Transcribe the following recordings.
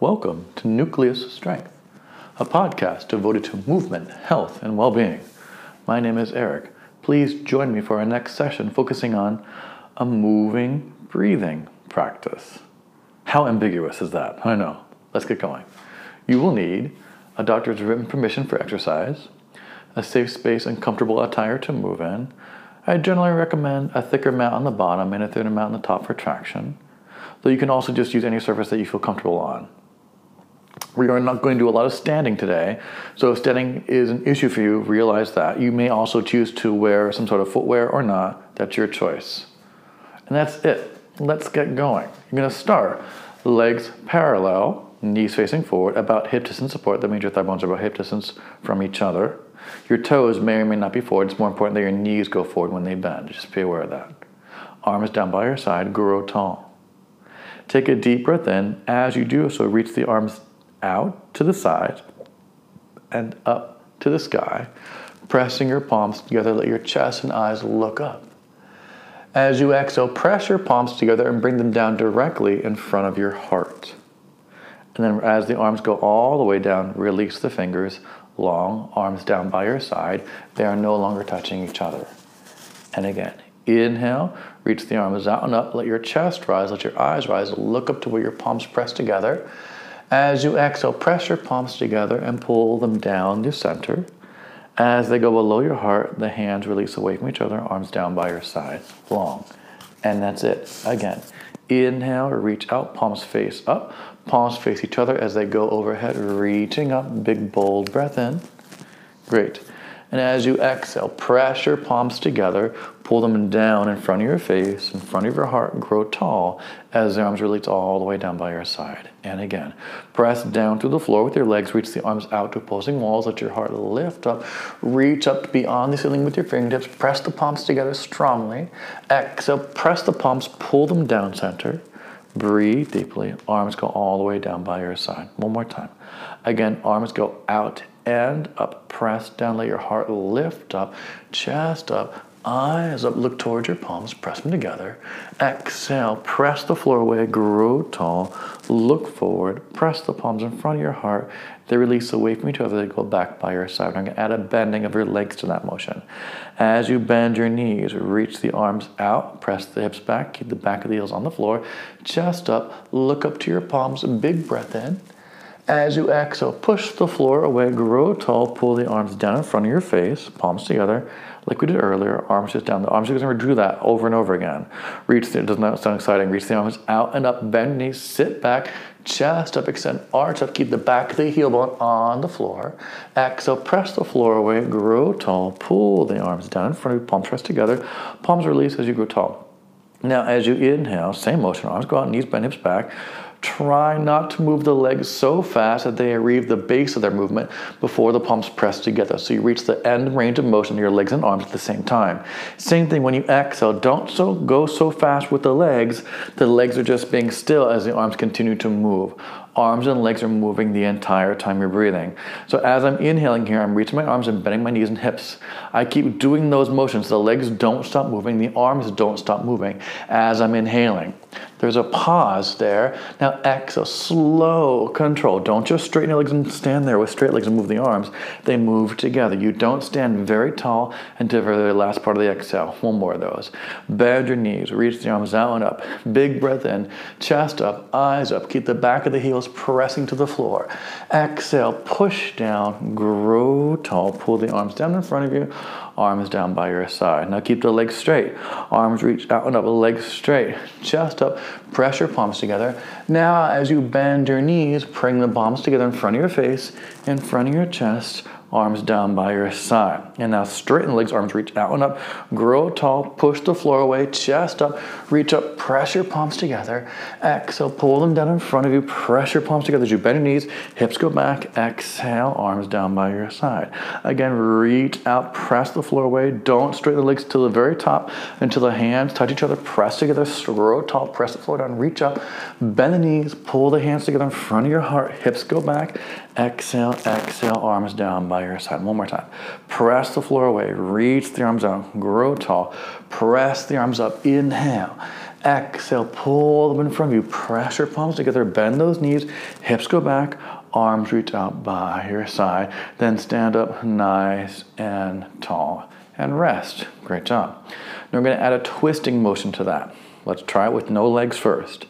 Welcome to Nucleus Strength, a podcast devoted to movement, health, and well being. My name is Eric. Please join me for our next session focusing on a moving breathing practice. How ambiguous is that? I know. Let's get going. You will need a doctor's written permission for exercise, a safe space and comfortable attire to move in. I generally recommend a thicker mat on the bottom and a thinner mat on the top for traction, though you can also just use any surface that you feel comfortable on. We are not going to do a lot of standing today, so if standing is an issue for you, realize that. You may also choose to wear some sort of footwear or not, that's your choice. And that's it. Let's get going. You're going to start legs parallel, knees facing forward, about hip distance apart. That means your thigh bones are about hip distance from each other. Your toes may or may not be forward. It's more important that your knees go forward when they bend. Just be aware of that. Arms down by your side, grow tall. Take a deep breath in. As you do so, reach the arms out to the side and up to the sky, pressing your palms together. Let your chest and eyes look up. As you exhale, press your palms together and bring them down directly in front of your heart. And then, as the arms go all the way down, release the fingers, long arms down by your side. They are no longer touching each other. And again, inhale, reach the arms out and up. Let your chest rise, let your eyes rise. Look up to where your palms press together. As you exhale, press your palms together and pull them down to center. As they go below your heart, the hands release away from each other, arms down by your side, long. And that's it. Again, inhale, reach out, palms face up, palms face each other as they go overhead, reaching up, big bold breath in. Great. And as you exhale, press your palms together, pull them down in front of your face, in front of your heart, grow tall as the arms release all the way down by your side. And again, press down to the floor with your legs, reach the arms out to opposing walls, let your heart lift up, reach up beyond the ceiling with your fingertips, press the palms together strongly. Exhale, press the palms, pull them down center. Breathe deeply. Arms go all the way down by your side. One more time. Again, arms go out and up. Press down. Let your heart lift up. Chest up. Eyes up. Look towards your palms. Press them together. Exhale. Press the floor away. Grow tall. Look forward. Press the palms in front of your heart. They release away from each other. They go back by your side. I'm going to add a bending of your legs to that motion. As you bend your knees, reach the arms out. Press the hips back. Keep the back of the heels on the floor. Chest up. Look up to your palms. Big breath in. As you exhale, push the floor away, grow tall, pull the arms down in front of your face, palms together, like we did earlier, arms just down. The arms, going to do that over and over again. Reach the, does not sound exciting, reach the arms out and up, bend knees, sit back, chest up, extend, arch up, keep the back of the heel bone on the floor. Exhale, press the floor away, grow tall, pull the arms down in front of you, palms press together, palms release as you grow tall. Now, as you inhale, same motion, arms go out, knees bend, hips back. Try not to move the legs so fast that they reach the base of their movement before the palms press together. So you reach the end range of motion of your legs and arms at the same time. Same thing when you exhale. Don't so go so fast with the legs. The legs are just being still as the arms continue to move arms and legs are moving the entire time you're breathing. So as I'm inhaling here, I'm reaching my arms and bending my knees and hips. I keep doing those motions. The legs don't stop moving, the arms don't stop moving as I'm inhaling. There's a pause there. Now exhale, slow control. Don't just straighten your legs and stand there with straight legs and move the arms. They move together. You don't stand very tall until the last part of the exhale. One more of those. Bend your knees, reach the arms out and up. Big breath in, chest up, eyes up. Keep the back of the heels pressing to the floor. Exhale, push down, grow tall. Pull the arms down in front of you arms down by your side. Now keep the legs straight. Arms reach out and up, legs straight. Chest up, press your palms together. Now as you bend your knees, bring the palms together in front of your face, in front of your chest, arms down by your side. And now straighten the legs, arms reach out and up, grow tall, push the floor away, chest up, reach up, press your palms together. Exhale, pull them down in front of you, press your palms together as you bend your knees, hips go back, exhale, arms down by your side. Again, reach out, press the floor away, don't straighten the legs to the very top until the hands touch each other, press together, grow tall, press the floor down, reach up, bend the knees, pull the hands together in front of your heart, hips go back, exhale, exhale, arms down by your side. One more time. Press the floor away. Reach the arms out. Grow tall. Press the arms up. Inhale. Exhale, pull them in front of you. Press your palms together, bend those knees, hips go back, arms reach out by your side. Then stand up nice and tall and rest. Great job. Now we're going to add a twisting motion to that. Let's try it with no legs first.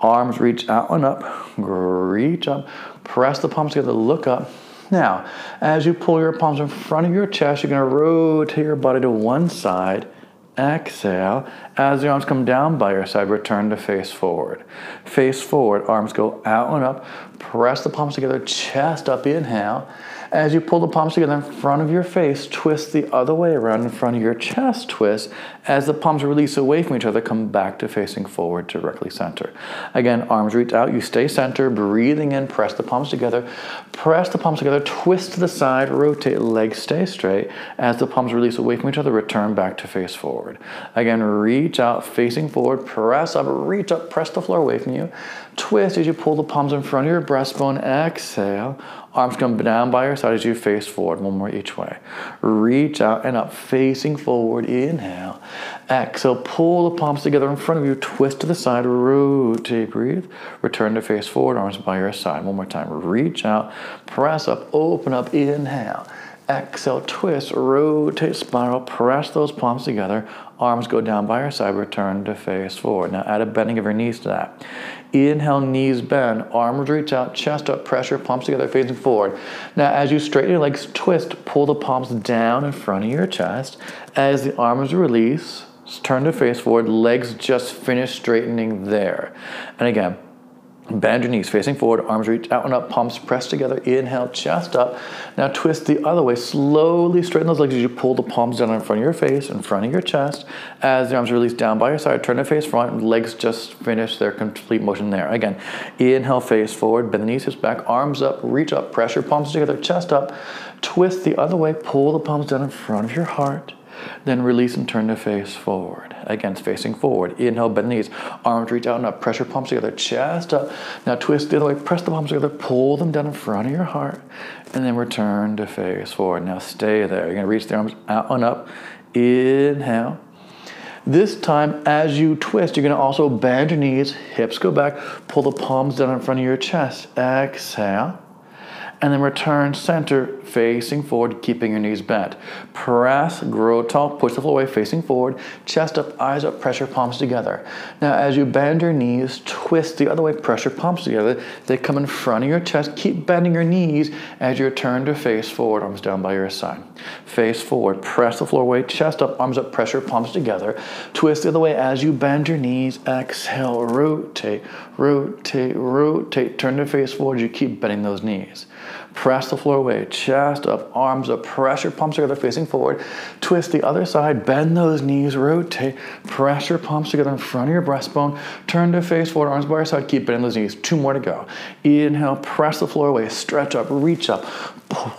Arms reach out and up, reach up, press the palms together, look up. Now, as you pull your palms in front of your chest, you're going to rotate your body to one side Exhale. As the arms come down by your side, return to face forward. Face forward, arms go out and up. Press the palms together, chest up, inhale. As you pull the palms together in front of your face, twist the other way around in front of your chest, twist. As the palms release away from each other, come back to facing forward directly center. Again, arms reach out, you stay center, breathing in, press the palms together. Press the palms together, twist to the side, rotate, legs stay straight. As the palms release away from each other, return back to face forward. Again, reach out, facing forward, press up, reach up, press the floor away from you. Twist as you pull the palms in front of your breastbone, exhale. Arms come down by your side as you face forward, one more each way. Reach out and up, facing forward, inhale. Exhale, pull the palms together in front of you, twist to the side, rotate, breathe. Return to face forward, arms by your side. One more time. Reach out, press up, open up, inhale. Exhale, twist, rotate, spiral, press those palms together. Arms go down by your side, return to face forward. Now add a bending of your knees to that. Inhale, knees bend, arms reach out, chest up, pressure, palms together, facing forward. Now, as you straighten your legs, twist, pull the palms down in front of your chest. As the arms release, turn to face forward, legs just finish straightening there. And again, Bend your knees facing forward, arms reach out and up, palms pressed together. Inhale, chest up. Now twist the other way. Slowly straighten those legs as you pull the palms down in front of your face, in front of your chest. As the arms release down by your side, turn to face front. Legs just finish their complete motion there. Again, inhale, face forward, bend the knees, hips back, arms up, reach up, pressure palms together, chest up. Twist the other way, pull the palms down in front of your heart. Then release and turn the face forward. Again, facing forward. Inhale, bend knees. Arms reach out and up. Pressure palms together. Chest up. Now twist the other way. Press the palms together. Pull them down in front of your heart. And then return to face forward. Now stay there. You're going to reach the arms out and up. Inhale. This time, as you twist, you're going to also bend your knees, hips go back, pull the palms down in front of your chest. Exhale and then return center facing forward, keeping your knees bent. Press, grow tall, push the floor away, facing forward, chest up, eyes up, pressure palms together. Now, as you bend your knees, twist the other way, pressure palms together. They come in front of your chest. Keep bending your knees as you turn to face forward, arms down by your side. Face forward, press the floor away, chest up, arms up, pressure palms together. Twist the other way as you bend your knees. Exhale, rotate, rotate, rotate. Turn to face forward. You keep bending those knees. Press the floor away, chest up, arms up, pressure palms together facing forward. Twist the other side, bend those knees, rotate, pressure palms together in front of your breastbone. Turn to face forward, arms by your side, keep bending those knees. Two more to go. Inhale, press the floor away, stretch up, reach up, pull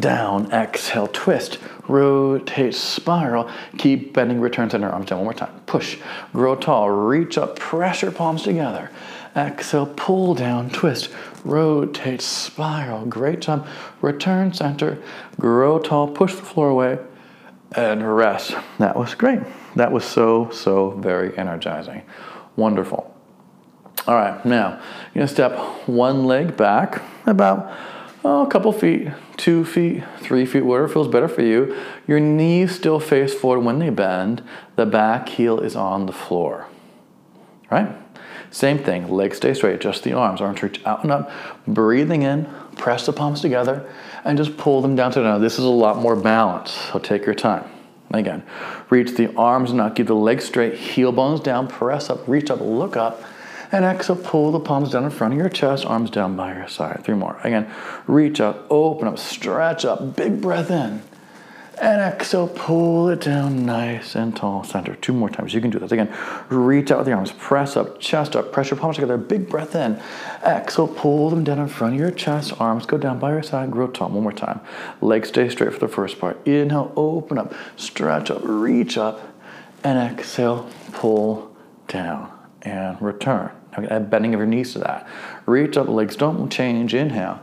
down, exhale, twist, rotate, spiral, keep bending, return center, arms down one more time. Push, grow tall, reach up, pressure palms together. Exhale, pull down, twist, rotate, spiral. Great job. Return center, grow tall, push the floor away, and rest. That was great. That was so, so very energizing. Wonderful. All right, now you're gonna step one leg back about oh, a couple feet, two feet, three feet, whatever feels better for you. Your knees still face forward when they bend. The back heel is on the floor. Right? Same thing, legs stay straight, just the arms. Arms reach out and up. Breathing in, press the palms together, and just pull them down to the now. This is a lot more balance, so take your time. Again, reach the arms and out, keep the legs straight, heel bones down, press up, reach up, look up, and exhale, pull the palms down in front of your chest, arms down by your side. Three more. Again, reach up, open up, stretch up, big breath in. And exhale, pull it down nice and tall, center. Two more times. You can do this. Again, reach out with your arms, press up, chest up, pressure palms together, big breath in. Exhale, pull them down in front of your chest, arms go down by your side, grow tall. One more time. Legs stay straight for the first part. Inhale, open up, stretch up, reach up, and exhale, pull down and return. Okay, add bending of your knees to that. Reach up, legs don't change. Inhale.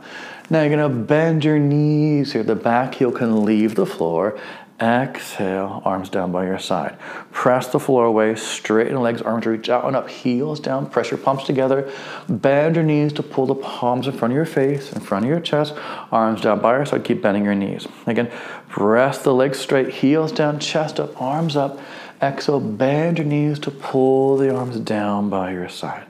Now you're gonna bend your knees here. The back heel can leave the floor. Exhale, arms down by your side. Press the floor away, straighten legs, arms reach out and up, heels down, press your palms together. Bend your knees to pull the palms in front of your face, in front of your chest, arms down by your side, keep bending your knees. Again, press the legs straight, heels down, chest up, arms up. Exhale, bend your knees to pull the arms down by your side.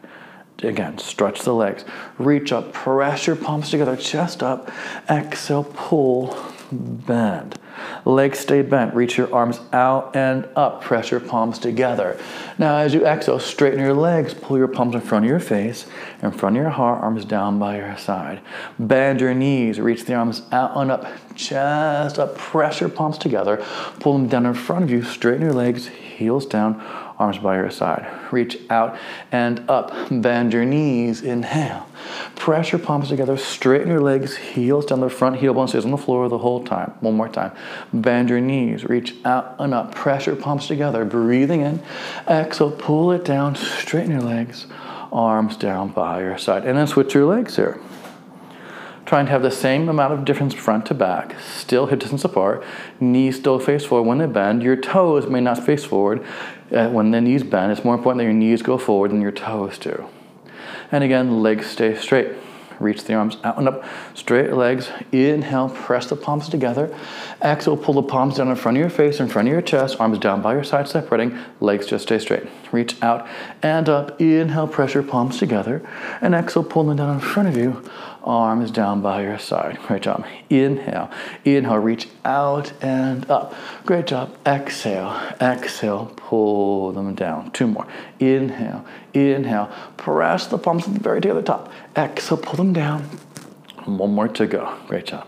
Again, stretch the legs. Reach up, press your palms together, chest up. Exhale, pull, bend. Legs stay bent. Reach your arms out and up. Press your palms together. Now, as you exhale, straighten your legs. Pull your palms in front of your face, in front of your heart, arms down by your side. Bend your knees. Reach the arms out and up. Chest up. Press your palms together. Pull them down in front of you. Straighten your legs, heels down arms by your side. Reach out and up. Bend your knees. Inhale. Press your palms together. Straighten your legs. Heels down the front heel bone stays on the floor the whole time. One more time. Bend your knees. Reach out and up. Press your palms together. Breathing in. Exhale. Pull it down. Straighten your legs. Arms down by your side. And then switch your legs here trying to have the same amount of difference front to back, still hip distance apart, knees still face forward when they bend. Your toes may not face forward Uh, when the knees bend. It's more important that your knees go forward than your toes do. And again, legs stay straight. Reach the arms out and up, straight legs. Inhale, press the palms together. Exhale, pull the palms down in front of your face, in front of your chest, arms down by your side, separating. Legs just stay straight. Reach out and up. Inhale, press your palms together. And exhale, pull them down in front of you, arms down by your side. Great job. Inhale, inhale, reach out and up. Great job. Exhale, exhale, pull them down. Two more. Inhale, inhale, press the palms very to the top. Exhale, pull them down. One more to go. Great job.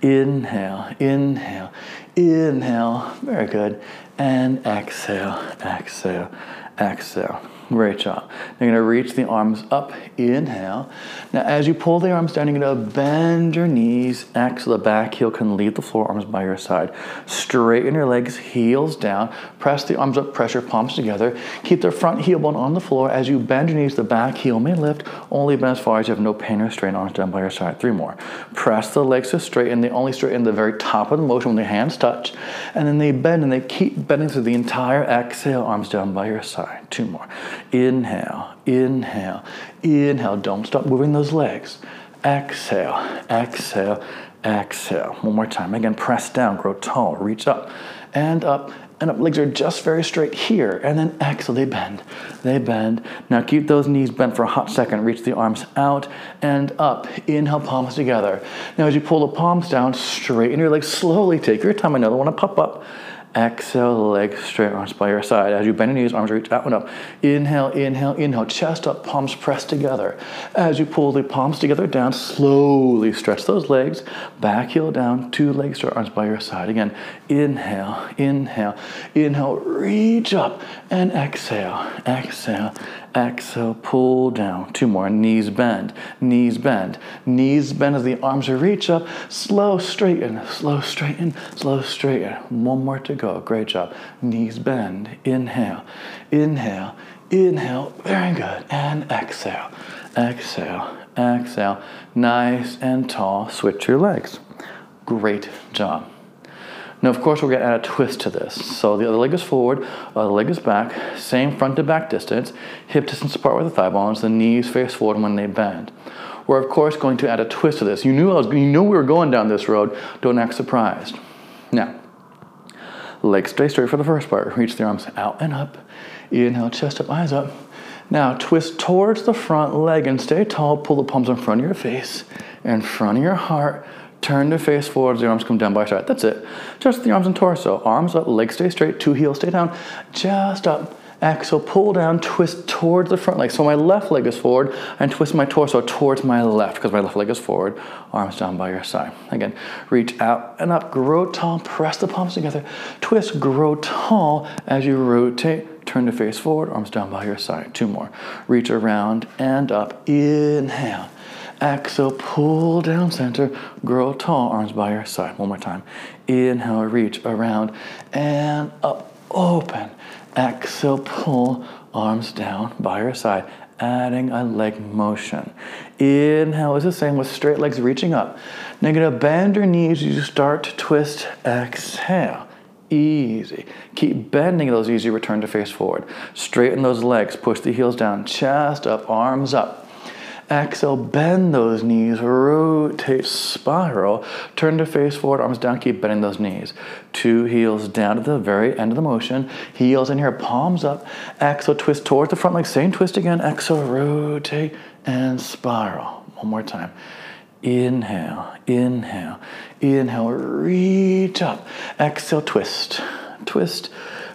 Inhale, inhale, inhale. Very good. And exhale, exhale, exhale. Great job. You're to reach the arms up. Inhale. Now, as you pull the arms down, you're to bend your knees. Exhale. The back heel can leave the floor, arms by your side. Straighten your legs, heels down. Press the arms up, pressure palms together. Keep the front heel bone on the floor. As you bend your knees, the back heel may lift. Only bend as far as you have no pain or strain. Arms down by your side. Three more. Press the legs to straighten. They only straighten the very top of the motion when the hands touch. And then they bend and they keep bending through the entire exhale. Arms down by your side. Two more. Inhale, inhale, inhale. Don't stop moving those legs. Exhale, exhale, exhale. One more time. Again, press down, grow tall, reach up and up and up. Legs are just very straight here. And then exhale, they bend. They bend. Now keep those knees bent for a hot second. Reach the arms out and up. Inhale, palms together. Now as you pull the palms down, straighten your legs slowly. Take your time. Another one to pop up. Exhale, legs straight, arms by your side. As you bend your knees, arms reach out and up. Inhale, inhale, inhale. Chest up, palms pressed together. As you pull the palms together down, slowly stretch those legs. Back heel down, two legs straight, arms by your side. Again, inhale, inhale, inhale. Reach up and exhale, exhale, Exhale, pull down. Two more. Knees bend, knees bend, knees bend as the arms reach up. Slow, straighten, slow, straighten, slow, straighten. One more to go. Great job. Knees bend. Inhale, inhale, inhale. Very good. And exhale, exhale, exhale. Nice and tall. Switch your legs. Great job. Now, of course, we're going to add a twist to this. So the other leg is forward, the other leg is back, same front to back distance, hip distance apart with the thigh bones, the knees face forward when they bend. We're of course going to add a twist to this. You knew I was, you knew we were going down this road. Don't act surprised. Now, legs stay straight for the first part. Reach the arms out and up. Inhale, chest up, eyes up. Now twist towards the front leg and stay tall. Pull the palms in front of your face, in front of your heart. Turn the face forwards, the arms come down by your side. That's it. Just the arms and torso. Arms up, legs stay straight, two heels stay down. Just up. Exhale, pull down, twist towards the front leg. So my left leg is forward and twist my torso towards my left because my left leg is forward. Arms down by your side. Again, reach out and up, grow tall, press the palms together. Twist, grow tall as you rotate. Turn the face forward, arms down by your side. Two more. Reach around and up. Inhale. Exhale, pull down center, grow tall, arms by your side. One more time. Inhale, reach around and up, open. Exhale, pull, arms down by your side, adding a leg motion. Inhale is the same with straight legs reaching up. Now you're gonna bend your knees you start to twist. Exhale. easy. Keep bending those easy, return to face forward. Straighten those legs, push the heels down, chest up, arms up. Exhale, bend those knees, rotate, spiral, turn to face forward, arms down, keep bending those knees. Two heels down to the very end of the motion. Heels in here, palms up. Exhale, twist towards the front leg, same twist again. Exhale, rotate and spiral. One more time. Inhale, inhale, inhale, reach up. Exhale, twist, twist,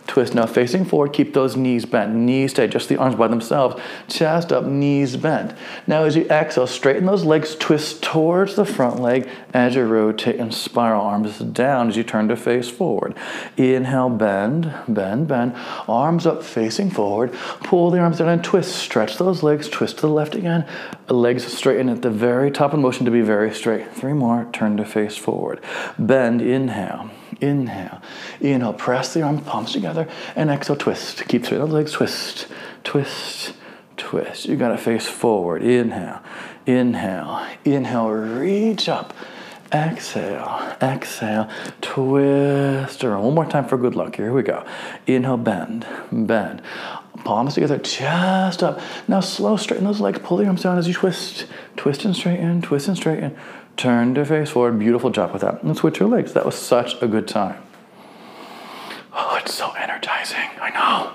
twist. Now facing forward, keep those knees bent. Knees stay, just the arms by themselves. Chest up, knees bent. Now as you exhale, straighten those legs, twist towards the front leg as you rotate and spiral. Arms down as you turn to face forward. Inhale, bend, bend, bend. Arms up, facing forward. Pull the arms down and twist. Stretch those legs, twist to the left again. Legs straighten at the very top of motion to be very straight. Three more, turn to face forward. Bend, inhale. Inhale. Inhale. Press the arms, palms together, and exhale. Twist. Keep straight legs. Twist. Twist. Twist. You got to face forward. Inhale. Inhale. Inhale. Reach up. Exhale. Exhale. Twist around. One more time for good luck. Here we go. Inhale. Bend. Bend. Palms together, chest up. Now slow, straighten those legs. Pull the arms down as you twist. Twist and straighten, twist and straighten. Turn to face forward. Beautiful job with that. And switch your legs. That was such a good time. Oh, it's so energizing. I know.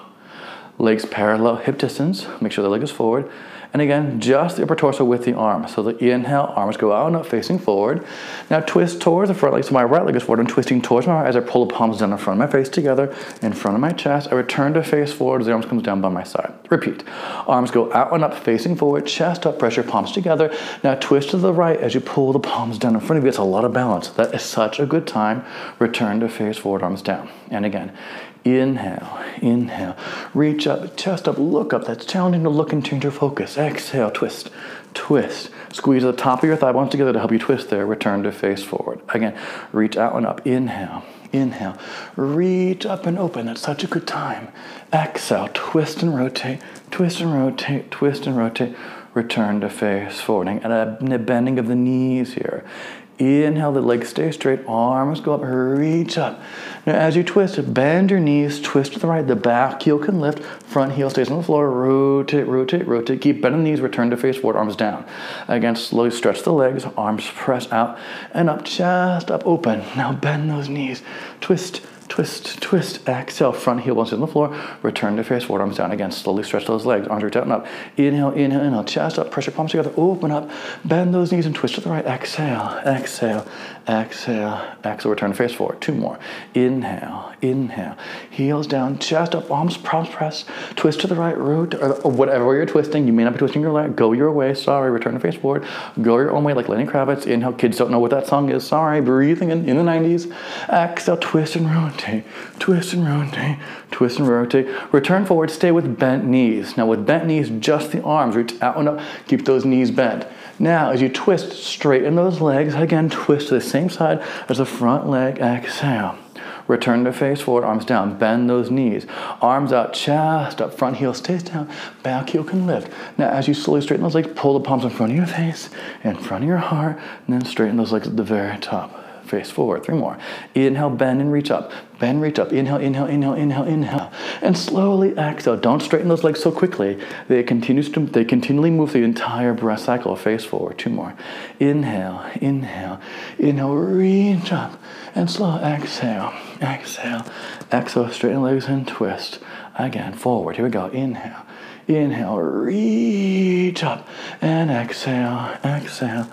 Legs parallel, hip distance. Make sure the leg is forward. And again, just the upper torso with the arm. So the inhale, arms go out and up, facing forward. Now twist towards the front leg. So my right leg is forward. I'm twisting towards my right as I pull the palms down in front of my face together, in front of my chest. I return to face forward as the arms comes down by my side. Repeat. Arms go out and up, facing forward, chest up, pressure palms together. Now twist to the right as you pull the palms down in front of you. It's a lot of balance. That is such a good time. Return to face forward, arms down. And again, Inhale, inhale. Reach up, chest up, look up. That's challenging to look and change your focus. Exhale, twist, twist. Squeeze the top of your thigh bones together to help you twist there. Return to face forward. Again, reach out and up. Inhale, inhale. Reach up and open. That's such a good time. Exhale, twist and rotate, twist and rotate, twist and rotate. Return to face forward. And a bending of the knees here. Inhale, the legs stay straight, arms go up, reach up. Now, as you twist, bend your knees, twist to the right, the back heel can lift, front heel stays on the floor, rotate, rotate, rotate. Keep bending knees, return to face forward, arms down. Again, slowly stretch the legs, arms press out and up, chest up, open. Now bend those knees, twist, twist, twist, exhale, front heel bones in the floor, return to face forward, arms down again, slowly stretch those legs, arms reach out and up, inhale, inhale, inhale, chest up, pressure palms together, open up, bend those knees and twist to the right, exhale, exhale, exhale, exhale, return to face forward, two more, inhale, inhale, heels down, chest up, arms, palms press, twist to the right, root, or whatever way you're twisting, you may not be twisting your leg, go your way, sorry, return to face forward, go your own way like Lenny Kravitz, inhale, kids don't know what that song is, sorry, breathing in, in the 90s, exhale, twist and rotate, rotate, twist and rotate, twist and rotate. Return forward, stay with bent knees. Now with bent knees, just the arms, reach out and up, keep those knees bent. Now as you twist, straighten those legs, again twist to the same side as the front leg, exhale. Return to face forward, arms down, bend those knees. Arms out, chest up, front heel stays down, back heel can lift. Now as you slowly straighten those legs, pull the palms in front of your face, in front of your heart, and then straighten those legs at the very top face forward. Three more. Inhale, bend and reach up. Bend, reach up. Inhale, inhale, inhale, inhale, inhale. And slowly exhale. Don't straighten those legs so quickly. They, continues to, they continually move the entire breath cycle. Face forward. Two more. Inhale, inhale, inhale. Reach up. And slow. Exhale, exhale. Exhale. Straighten legs and twist. Again, forward. Here we go. Inhale. Inhale, reach up, and exhale, exhale,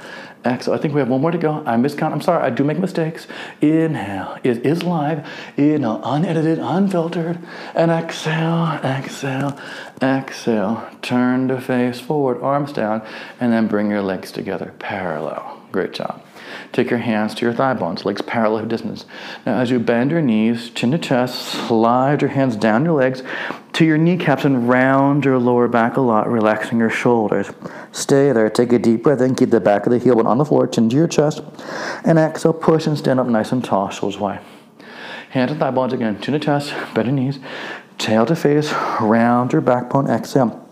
Exhale. I think we have one more to go. I miscount. I'm sorry. I do make mistakes. Inhale. It is live. Inhale. Unedited, unfiltered. And exhale, exhale, exhale. Turn to face forward, arms down, and then bring your legs together parallel. Great job. Take your hands to your thigh bones, legs parallel distance. Now, as you bend your knees, chin to chest, slide your hands down your legs to your kneecaps and round your lower back a lot, relaxing your shoulders. Stay there. Take a deep breath in. Keep the back of the heel bone on the floor, chin to your chest. And exhale, push and stand up nice and tall, shoulders wide. Hands and thigh bones again, chin to chest, bend your knees, tail to face, round your backbone. Exhale.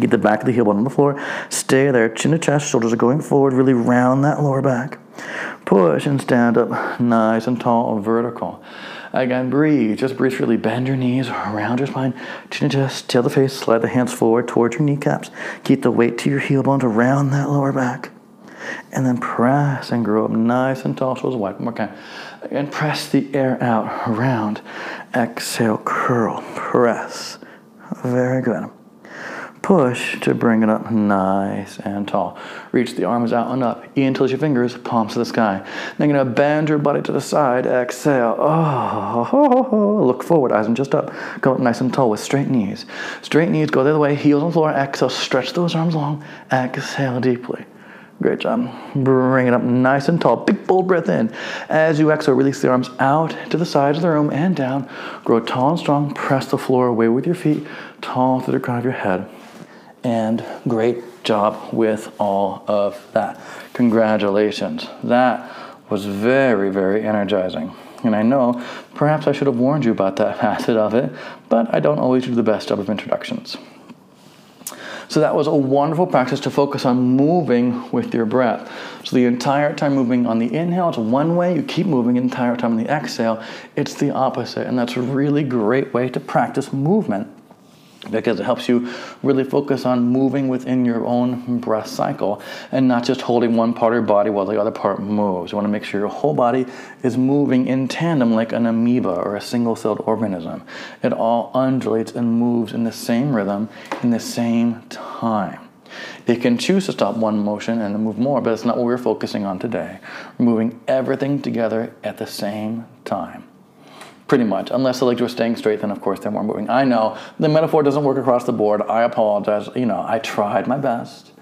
Get the back of the heel bone on the floor. Stay there. Chin to chest. Shoulders are going forward. Really round that lower back. Push and stand up nice and tall, vertical. Again, breathe. Just breathe freely. Bend your knees around your spine. Chin to chest, tail the face. Slide the hands forward towards your kneecaps. Keep the weight to your heel bones around that lower back. And then press and grow up nice and tall. Shoulders wide. One more time. And press the air out around. Exhale, curl, press. Very good. Push to bring it up nice and tall. Reach the arms out and up. In towards your fingers, palms to the sky. Then you're gonna bend your body to the side. Exhale. Oh, look forward, eyes and just up. Go up nice and tall with straight knees. Straight knees, go the other way, heels on the floor. Exhale, stretch those arms long. Exhale deeply. Great job. Bring it up nice and tall. Big bold breath in. As you exhale, release the arms out to the sides of the room and down. Grow tall and strong. Press the floor away with your feet, tall through the crown of your head. And great job with all of that. Congratulations. That was very, very energizing. And I know perhaps I should have warned you about that facet of it, but I don't always do the best job of introductions. So that was a wonderful practice to focus on moving with your breath. So the entire time moving on the inhale, it's one way. You keep moving the entire time on the exhale, it's the opposite. And that's a really great way to practice movement because it helps you really focus on moving within your own breath cycle and not just holding one part of your body while the other part moves. You want to make sure your whole body is moving in tandem like an amoeba or a single celled organism. It all undulates and moves in the same rhythm in the same time. It can choose to stop one motion and move more, but it's not what we're focusing on today. We're moving everything together at the same time pretty much. Unless the legs were staying straight, then of course they're more moving. I know the metaphor doesn't work across the board. I apologize. You know, I tried my best.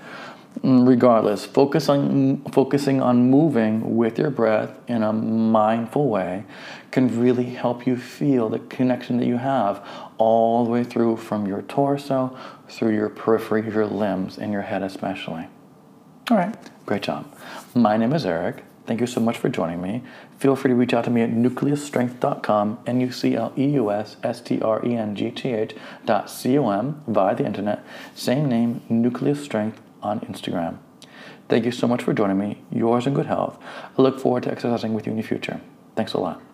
Mm, regardless, focus on focusing on moving with your breath in a mindful way can really help you feel the connection that you have all the way through from your torso through your periphery, your limbs, and your head especially. All right, great job. My name is Eric. Thank you so much for joining me. Feel free to reach out to me at nucleusstrength.com, N U C L E U S S T R E N G T H dot C O M via the internet. Same name, Nucleus Strength on Instagram. Thank you so much for joining me. Yours in good health. I look forward to exercising with you in the future. Thanks a lot.